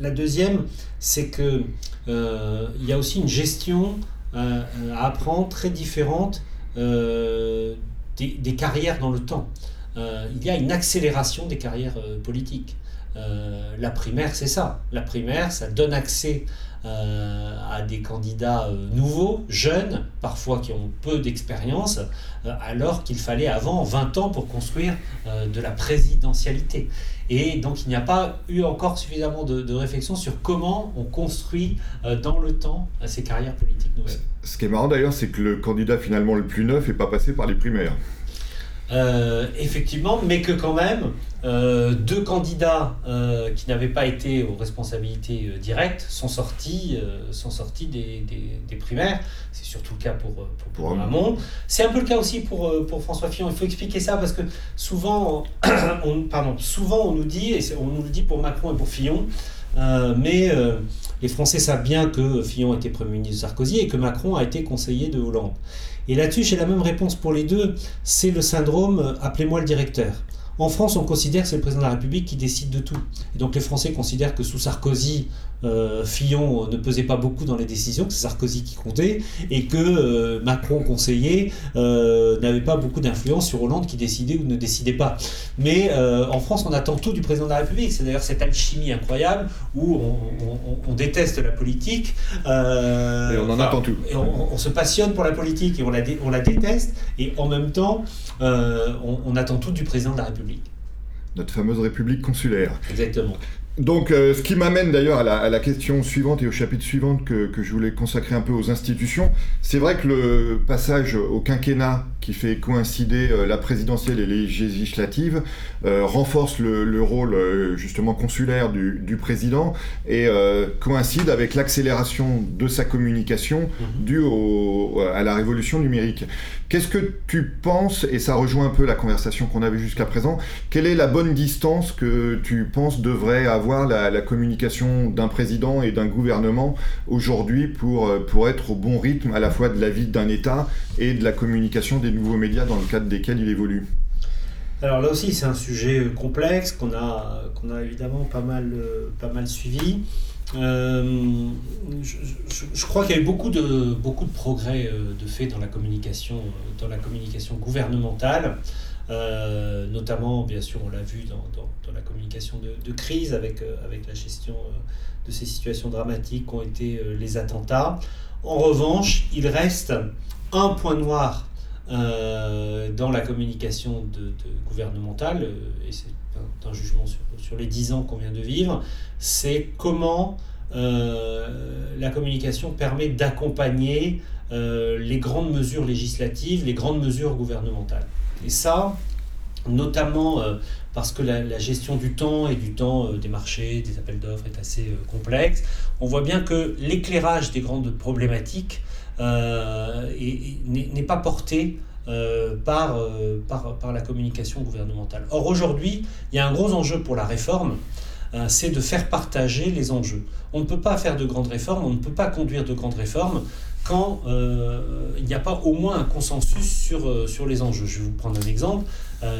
la, deuxième, c'est qu'il il y a aussi une gestion à apprendre très différente des, carrières dans le temps. il y a une accélération des carrières politiques. La primaire, c'est ça. La primaire, ça donne accès euh, à des candidats euh, nouveaux, jeunes, parfois qui ont peu d'expérience, euh, alors qu'il fallait avant 20 ans pour construire de la présidentialité. Et donc il n'y a pas eu encore suffisamment de, réflexion sur comment on construit dans le temps ces carrières politiques nouvelles. Ce qui est marrant d'ailleurs, c'est que le candidat finalement le plus neuf n'est pas passé par les primaires. Effectivement, mais que quand même, euh, deux candidats euh, qui n'avaient pas été aux responsabilités euh, directes sont sortis, sont sortis des, des, primaires. C'est surtout le cas pour, pour, Hamon. C'est un peu le cas aussi pour, pour François Fillon. Il faut expliquer ça parce que souvent, [coughs] on, pardon, souvent on nous dit, et on nous le dit pour Macron et pour Fillon, mais les Français savent bien que Fillon était Premier ministre de Sarkozy et que Macron a été conseiller de Hollande. Et là-dessus, j'ai la même réponse pour les deux. C'est le syndrome appelez-moi le directeur. En France, on considère que c'est le président de la République qui décide de tout. Et donc les Français considèrent que sous Sarkozy, euh, Fillon ne pesait pas beaucoup dans les décisions, que c'est Sarkozy qui comptait, et que euh, Macron, conseiller, euh, n'avait pas beaucoup d'influence sur Hollande qui décidait ou ne décidait pas. Mais en France, on attend tout du président de la République. C'est d'ailleurs cette alchimie incroyable où on, déteste la politique. et on en attend tout. Et on, se passionne pour la politique et on la, on la déteste, et en même temps, on attend tout du président de la République. Notre fameuse République consulaire. Exactement. Donc, euh, ce qui m'amène d'ailleurs à, la, question suivante et au chapitre suivant que, que, je voulais consacrer un peu aux institutions. C'est vrai que le passage au quinquennat qui fait coïncider euh, la présidentielle et les législatives euh, renforce le, rôle justement consulaire du, du président et coïncide avec l'accélération de sa communication mhm. due au, à la révolution numérique. Qu'est-ce que tu penses, et ça rejoint un peu la conversation qu'on avait jusqu'à présent, quelle est la bonne distance que tu penses devrait avoir la, communication d'un président et d'un gouvernement aujourd'hui pour, euh, pour être au bon rythme à la fois de la vie d'un État et de la communication des nouveaux médias dans le cadre desquels il évolue alors là aussi, c'est un sujet complexe qu'on a, qu'on a évidemment pas mal, pas mal suivi. Euh, je, crois qu'il y a eu beaucoup de, beaucoup de progrès euh, de fait dans la communication, dans la communication gouvernementale, notamment, bien sûr, on l'a vu dans, la communication de, crise avec, avec la gestion de ces situations dramatiques qu'ont été les attentats. En revanche, il reste un point noir dans la communication gouvernementale, et c'est un, jugement sur, les dix ans qu'on vient de vivre, c'est comment euh, la communication permet d'accompagner euh, les grandes mesures législatives, les grandes mesures gouvernementales. Et ça, notamment euh, parce que la, gestion du temps et du temps des marchés, des appels d'offres est assez complexe, on voit bien que l'éclairage des grandes problématiques n'est pas porté par, par, la communication gouvernementale. Or aujourd'hui, il y a un gros enjeu pour la réforme, euh, c'est de faire partager les enjeux. On ne peut pas faire de grandes réformes, on ne peut pas conduire de grandes réformes quand euh, il n'y a pas au moins un consensus sur, euh, sur les enjeux. Je vais vous prendre un exemple,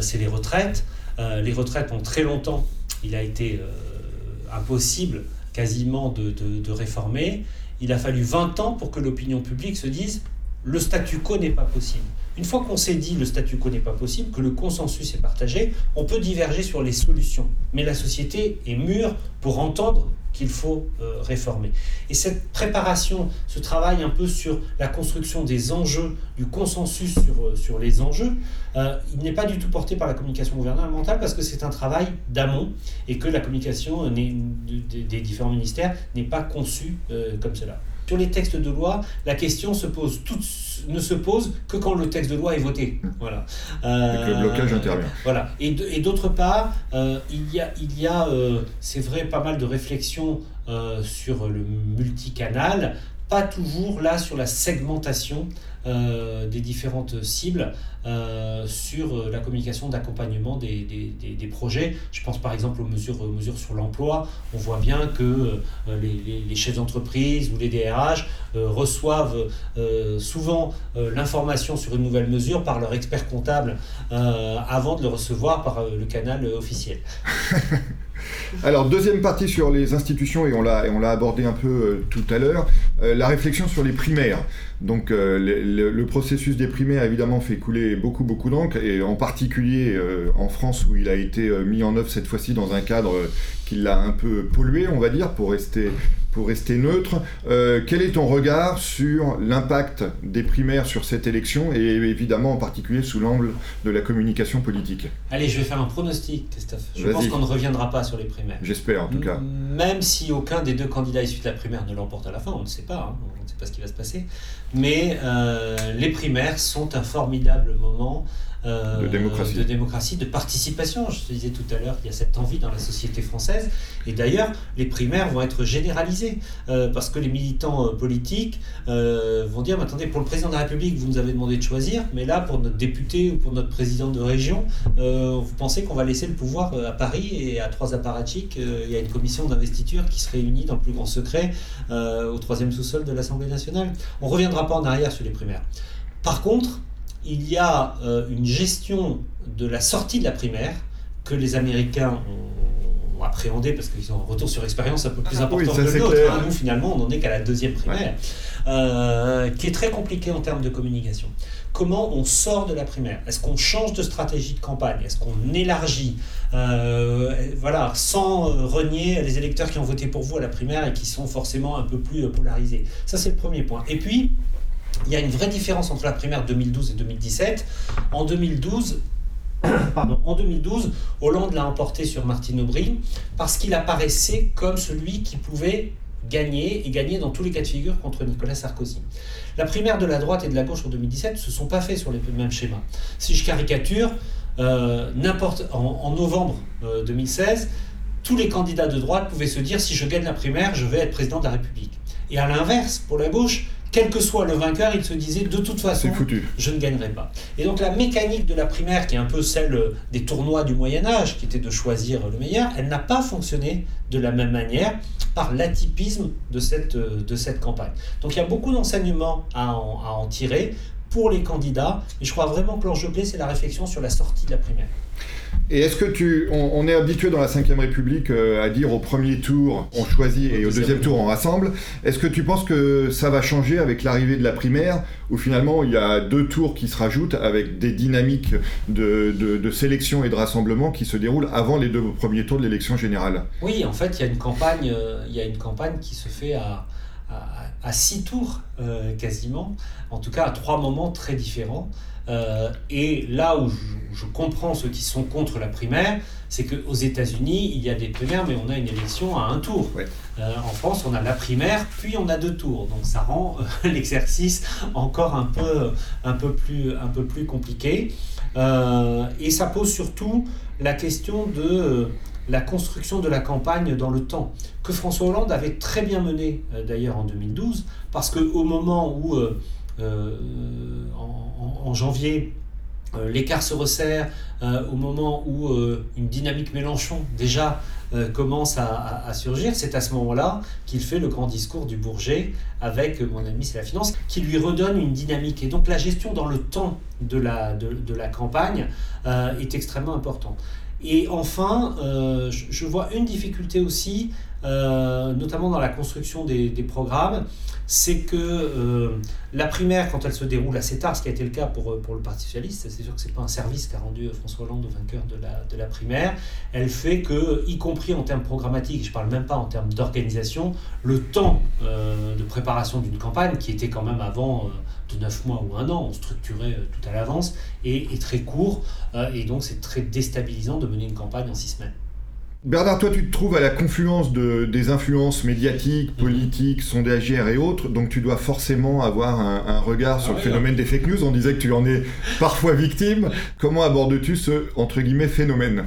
c'est les retraites. les retraites, ont très longtemps, il a été impossible quasiment de, de, réformer. Il a fallu 20 ans pour que l'opinion publique se dise le statu quo n'est pas possible. Une fois qu'on s'est dit le statu quo n'est pas possible, que le consensus est partagé, on peut diverger sur les solutions. Mais la société est mûre pour entendre qu'il faut euh, réformer. Et cette préparation, ce travail un peu sur la construction des enjeux, du consensus sur, euh, les enjeux, euh, il n'est pas du tout porté par la communication gouvernementale parce que c'est un travail d'amont et que la communication des différents ministères n'est pas conçue comme cela. Sur les textes de loi, la question se pose ne se pose que quand le texte de loi est voté. Voilà. et que le blocage intervient. Voilà. Et, d'autre part, euh, il y a, il y a euh, c'est vrai, pas mal de réflexions euh, sur le multicanal, pas toujours là sur la segmentation euh, des différentes cibles euh, sur euh, la communication d'accompagnement des, des, des, projets. Je pense par exemple aux mesures, mesures sur l'emploi. On voit bien que les, les, chefs d'entreprise ou les DRH reçoivent souvent l'information sur une nouvelle mesure par leur expert comptable avant de le recevoir par le canal officiel. [laughs] Alors, deuxième partie sur les institutions, et on l'a, abordé un peu euh, tout à l'heure, euh, la réflexion sur les primaires. Donc, euh, le, processus des primaires, évidemment, fait couler beaucoup, beaucoup d'encre, et en particulier en France, où il a été mis en œuvre cette fois-ci dans un cadre qui l'a un peu pollué, on va dire, pour rester pour rester neutre, euh, quel est ton regard sur l'impact des primaires sur cette élection et évidemment en particulier sous l'angle de la communication politique Allez, je vais faire un pronostic, Christophe. Je pense qu'on ne reviendra pas sur les primaires. J'espère en tout cas. Même si aucun des deux candidats issus de la primaire ne l'emporte à la fin, on ne sait pas, hein, on ne sait pas ce qui va se passer. Mais euh, les primaires sont un formidable moment de, démocratie. de démocratie, de participation. Je te disais tout à l'heure, il y a cette envie dans la société française. Et d'ailleurs, les primaires vont être généralisées euh, parce que les militants euh, politiques vont dire, mais attendez, pour le président de la République, vous nous avez demandé de choisir, mais là, pour notre député ou pour notre président de région, vous pensez qu'on va laisser le pouvoir à Paris et à trois apparatchiks Il y a une commission d'investiture qui se réunit dans le plus grand secret au troisième sous-sol de l'Assemblée nationale? On ne reviendra pas en arrière sur les primaires. Par contre, il y a euh, une gestion de la sortie de la primaire que les Américains ont, appréhendé parce qu'ils ont un retour sur expérience un peu plus ah important que le nôtre. Hein. Nous, finalement, on n'en est qu'à la deuxième primaire, euh, qui est très compliquée en termes de communication. Comment on sort de la primaire? Est-ce qu'on change de stratégie de campagne? Est-ce qu'on élargit euh, Voilà, sans renier les électeurs qui ont voté pour vous à la primaire et qui sont forcément un peu plus polarisés? Ça, c'est le premier point. Et puis, il y a une vraie différence entre la primaire 2012 et 2017. En 2012, [coughs] Pardon. En 2012, Hollande l'a emporté sur Martine Aubry parce qu'il apparaissait comme celui qui pouvait gagner et gagner dans tous les cas de figure contre Nicolas Sarkozy. La primaire de la droite et de la gauche en 2017 ne se sont pas faits sur les mêmes schémas. Si je caricature, euh, en, novembre 2016, euh, tous les candidats de droite pouvaient se dire si je gagne la primaire, je vais être président de la République. Et à l'inverse, pour la gauche, quel que soit le vainqueur, il se disait de toute façon, je ne gagnerai pas. Et donc la mécanique de la primaire, qui est un peu celle des tournois du Moyen Âge, qui était de choisir le meilleur, elle n'a pas fonctionné de la même manière par l'atypisme de cette, de cette campagne. Donc il y a beaucoup d'enseignements à, à en tirer pour les candidats, et je crois vraiment que l'enjeu clé, c'est la réflexion sur la sortie de la primaire. Et est-ce que tu, on, est habitué dans la Ve République euh, à dire au premier tour on choisit et au deuxième tour on rassemble. Est-ce que tu penses que ça va changer avec l'arrivée de la primaire, où finalement il y a deux tours qui se rajoutent avec des dynamiques de, sélection et de rassemblement qui se déroulent avant les deux premiers tours de l'élection générale? Oui, en fait, il y a une campagne, euh, il y a une campagne qui se fait à, à, six tours euh, quasiment, en tout cas à trois moments très différents. Euh, et là où je, comprends ceux qui sont contre la primaire, c'est qu'aux États-Unis, il y a des primaires, mais on a une élection à un tour. Euh, en France, on a la primaire, puis on a deux tours. Donc ça rend euh, [laughs] l'exercice encore un peu, un, peu plus, un peu plus compliqué. et ça pose surtout la question de la construction de la campagne dans le temps, que François Hollande avait très bien mené d'ailleurs en 2012, parce qu'au moment où euh, en, janvier, euh, l'écart se resserre euh, au moment où une dynamique Mélenchon déjà commence à, surgir. C'est à ce moment-là qu'il fait le grand discours du Bourget avec Mon ami c'est la finance, qui lui redonne une dynamique. Et donc la gestion dans le temps de la, de, la campagne est extrêmement importante. Et enfin, je, vois une difficulté aussi, notamment dans la construction des, programmes, c'est que euh, la primaire, quand elle se déroule assez tard, ce qui a été le cas pour, euh, pour le Parti Socialiste, c'est sûr que ce n'est pas un service qu'a rendu euh, François Hollande au vainqueur de la, primaire, elle fait que, y compris en termes programmatiques, je ne parle même pas en termes d'organisation, le temps de préparation d'une campagne, qui était quand même avant de 9 mois ou un an, on structurait tout à l'avance, est, est, très court, et donc c'est très déstabilisant de mener une campagne en 6 semaines. Bernard, toi, tu te trouves à la confluence de, des influences médiatiques, politiques, sondagières et autres, donc tu dois forcément avoir un, regard sur le ah phénomène des fake news. On disait que tu en es parfois victime. Comment abordes-tu ce, entre guillemets, phénomène?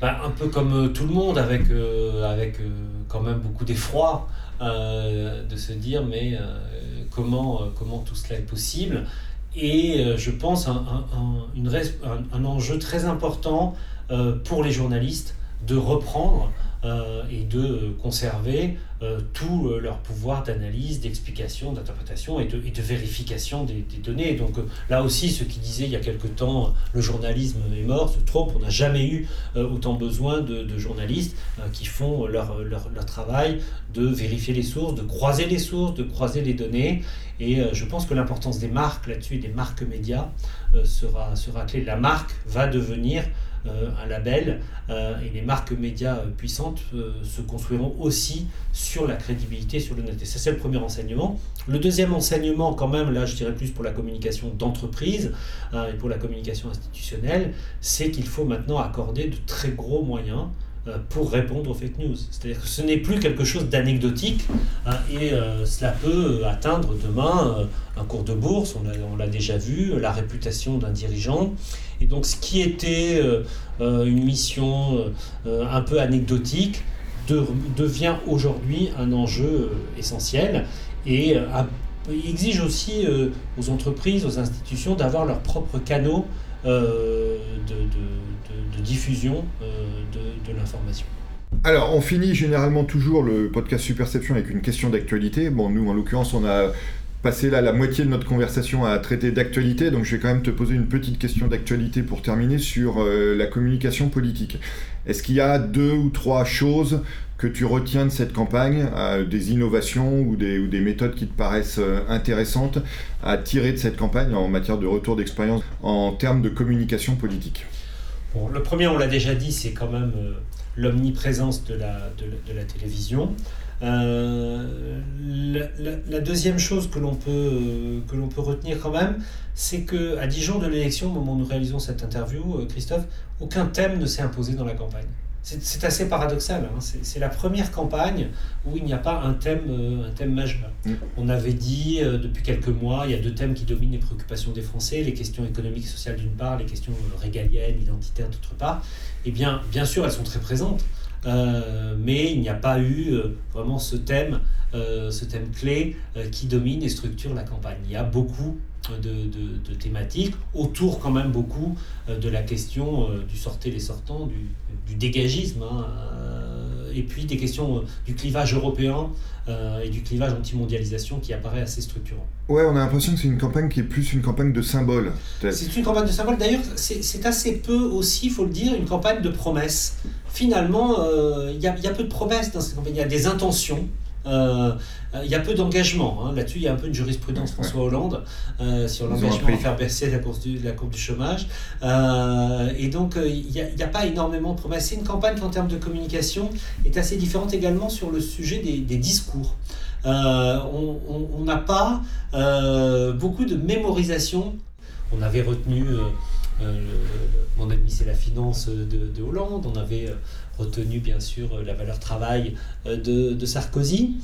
Bah, Un peu comme euh, tout le monde, avec, euh, avec euh, quand même beaucoup d'effroi, de se dire, mais comment, comment tout cela est possible? Et je pense un, un, un enjeu très important pour les journalistes de reprendre euh, et de conserver euh, tout euh, leur pouvoir d'analyse, d'explication, d'interprétation et de, vérification des, données. Donc là aussi, ceux qui disaient il y a quelque temps le journalisme est mort se trompent. On n'a jamais eu autant besoin de, journalistes qui font leur, travail de vérifier les sources, de croiser les sources, de croiser les données. Et je pense que l'importance des marques là-dessus des marques médias sera, sera clé. La marque va devenir un label euh, et les marques médias euh, puissantes se construiront aussi sur la crédibilité, sur l'honnêteté. Ça, c'est le premier enseignement. Le deuxième enseignement, quand même, là, je dirais plus pour la communication d'entreprise et pour la communication institutionnelle, c'est qu'il faut maintenant accorder de très gros moyens pour répondre aux fake news. C'est-à-dire que ce n'est plus quelque chose d'anecdotique hein, et cela peut atteindre demain un cours de bourse, on l'a déjà vu, la réputation d'un dirigeant. Et donc ce qui était euh, euh, une mission euh, un peu anecdotique devient aujourd'hui un enjeu essentiel et exige aussi aux entreprises, aux institutions d'avoir leurs propres canaux de, de, diffusion de, de l'information. Alors, on finit généralement toujours le podcast Superception avec une question d'actualité. Bon, nous, en l'occurrence, on a passer là la moitié de notre conversation à traiter d'actualité, donc je vais quand même te poser une petite question d'actualité pour terminer sur euh, la communication politique. Est-ce qu'il y a deux ou trois choses que tu retiens de cette campagne, euh, des innovations ou des, méthodes qui te paraissent euh, intéressantes à tirer de cette campagne en matière de retour d'expérience en termes de communication politique? Le premier, on l'a déjà dit, c'est quand même l'omniprésence de la, télévision. Euh, la, deuxième chose que l'on peut, que retenir quand même, c'est qu'à 10 jours de l'élection, au moment où nous réalisons cette interview, euh, Christophe, aucun thème ne s'est imposé dans la campagne. C'est assez paradoxal. Hein. C'est la première campagne où il n'y a pas un thème, euh, un thème majeur. Mm. On avait dit depuis quelques mois, il y a deux thèmes qui dominent les préoccupations des Français les questions économiques et sociales d'une part, les questions régaliennes, identitaires d'autre part. Eh bien, bien sûr, elles sont très présentes. Euh, mais il n'y a pas eu euh, vraiment ce thème, euh, ce thème clé qui domine et structure la campagne. Il y a beaucoup de, thématiques, autour quand même beaucoup de la question du sortez les sortants, du, dégagisme, hein, et puis des questions du clivage européen et du clivage anti-mondialisation qui apparaît assez structurant. Ouais, on a l'impression que c'est une campagne qui est plus une campagne de symbole. C'est une campagne de symbole. D'ailleurs, c'est assez peu aussi, il faut le dire, une campagne de promesses. Finalement, euh, il y, a, y, a peu de promesses dans cette campagne. Il y a des intentions. Euh, il y a peu d'engagement. Hein. Là-dessus, il y a un peu une jurisprudence François Hollande euh, sur l'engagement à faire baisser la, course du, la courbe du chômage. et donc, il n'y a, a, pas énormément de promesses. C'est une campagne qui, en termes de communication, est assez différente également sur le sujet des, des discours. Euh, on n'a pas euh, beaucoup de mémorisation. On avait retenu euh, mon ami c'est la finance de, Hollande, on avait retenu bien sûr la valeur travail de Sarkozy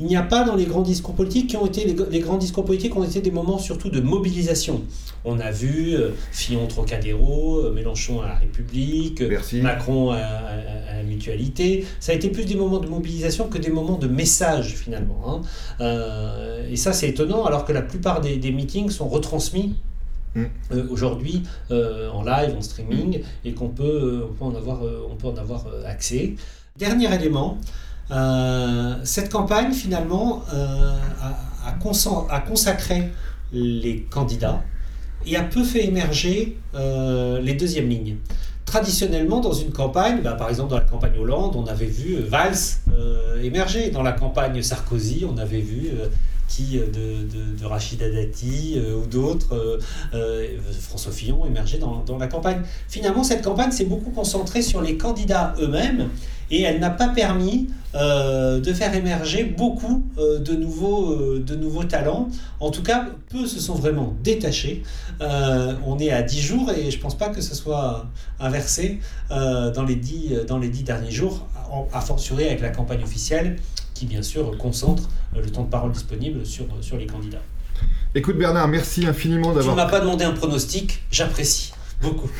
il n'y a pas dans les grands discours politiques qui ont été les, grands discours politiques ont été des moments surtout de mobilisation. On a vu euh, Fillon Trocadéro, euh, Mélenchon à la République, Macron à, la Mutualité. Ça a été plus des moments de mobilisation que des moments de message finalement. Hein. Euh, et ça c'est étonnant alors que la plupart des, meetings sont retransmis mm. aujourd'hui en live, en streaming, et qu'on peut, peut, en avoir, on peut en avoir accès. Dernier élément, euh, cette campagne, finalement, euh, a, consacré les candidats et a peu fait émerger euh, les deuxièmes lignes. Traditionnellement, dans une campagne, bah, par exemple dans la campagne Hollande, on avait vu Valls émerger. Dans la campagne Sarkozy, on avait vu qui de, de, Rachida Dati ou d'autres, François Fillon émerger dans, la campagne. Finalement, cette campagne s'est beaucoup concentrée sur les candidats eux-mêmes et elle n'a pas permis euh, de faire émerger beaucoup euh, de, nouveaux, euh, de nouveaux talents. En tout cas, peu se sont vraiment détachés. on est à 10 jours et je ne pense pas que ce soit inversé dans, les 10, dans les 10 derniers jours, à fortiori avec la campagne officielle qui, bien sûr, concentre le temps de parole disponible sur, sur les candidats. Écoute Bernard, merci infiniment d'avoir... Tu ne m'as pas demandé un pronostic, j'apprécie. Beaucoup.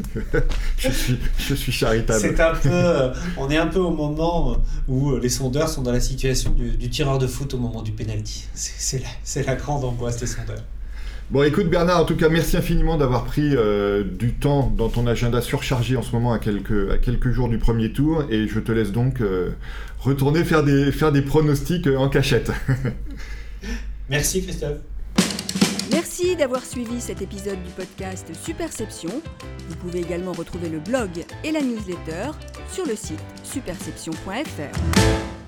[laughs] je, suis, je suis charitable. C'est un peu, euh, on est un peu au moment où les sondeurs sont dans la situation du, tireur de foot au moment du penalty. C'est la, la grande angoisse des sondeurs. Bon, écoute Bernard, en tout cas, merci infiniment d'avoir pris euh, du temps dans ton agenda surchargé en ce moment à quelques, à quelques jours du premier tour, et je te laisse donc euh, retourner faire des, faire des pronostics en cachette. [laughs] merci Christophe. Merci d'avoir suivi cet épisode du podcast Superception. Vous pouvez également retrouver le blog et la newsletter sur le site superception.fr.